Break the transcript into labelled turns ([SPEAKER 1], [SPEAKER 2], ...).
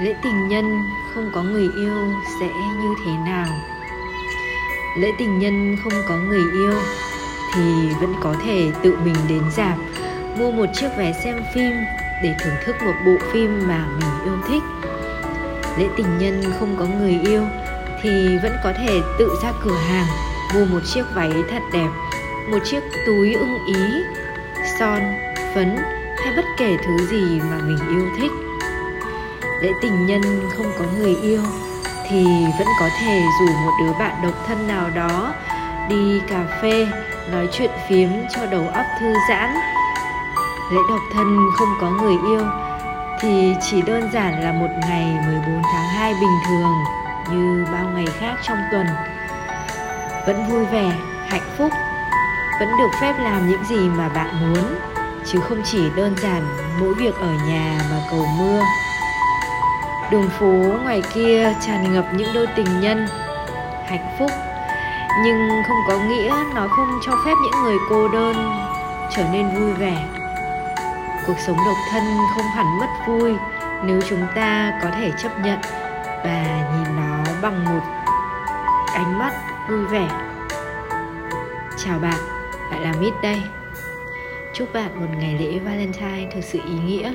[SPEAKER 1] lễ tình nhân không có người yêu sẽ như thế nào? Lễ tình nhân không có người yêu thì vẫn có thể tự mình đến dạp, mua một chiếc vé xem phim để thưởng thức một bộ phim mà mình yêu thích. Lễ tình nhân không có người yêu thì vẫn có thể tự ra cửa hàng, mua một chiếc váy thật đẹp, một chiếc túi ưng ý, son, phấn hay bất kể thứ gì mà mình yêu thích lễ tình nhân không có người yêu, thì vẫn có thể rủ một đứa bạn độc thân nào đó đi cà phê, nói chuyện phiếm cho đầu óc thư giãn. Lễ độc thân không có người yêu thì chỉ đơn giản là một ngày 14 tháng 2 bình thường, như bao ngày khác trong tuần. Vẫn vui vẻ, hạnh phúc, vẫn được phép làm những gì mà bạn muốn, chứ không chỉ đơn giản mỗi việc ở nhà mà cầu mưa đường phố ngoài kia tràn ngập những đôi tình nhân, hạnh phúc. Nhưng không có nghĩa nó không cho phép những người cô đơn trở nên vui vẻ. Cuộc sống độc thân không hẳn mất vui nếu chúng ta có thể chấp nhận và nhìn nó bằng một ánh mắt vui vẻ. Chào bạn lại là mít đây. Chúc bạn một ngày lễ valentine thực sự ý nghĩa.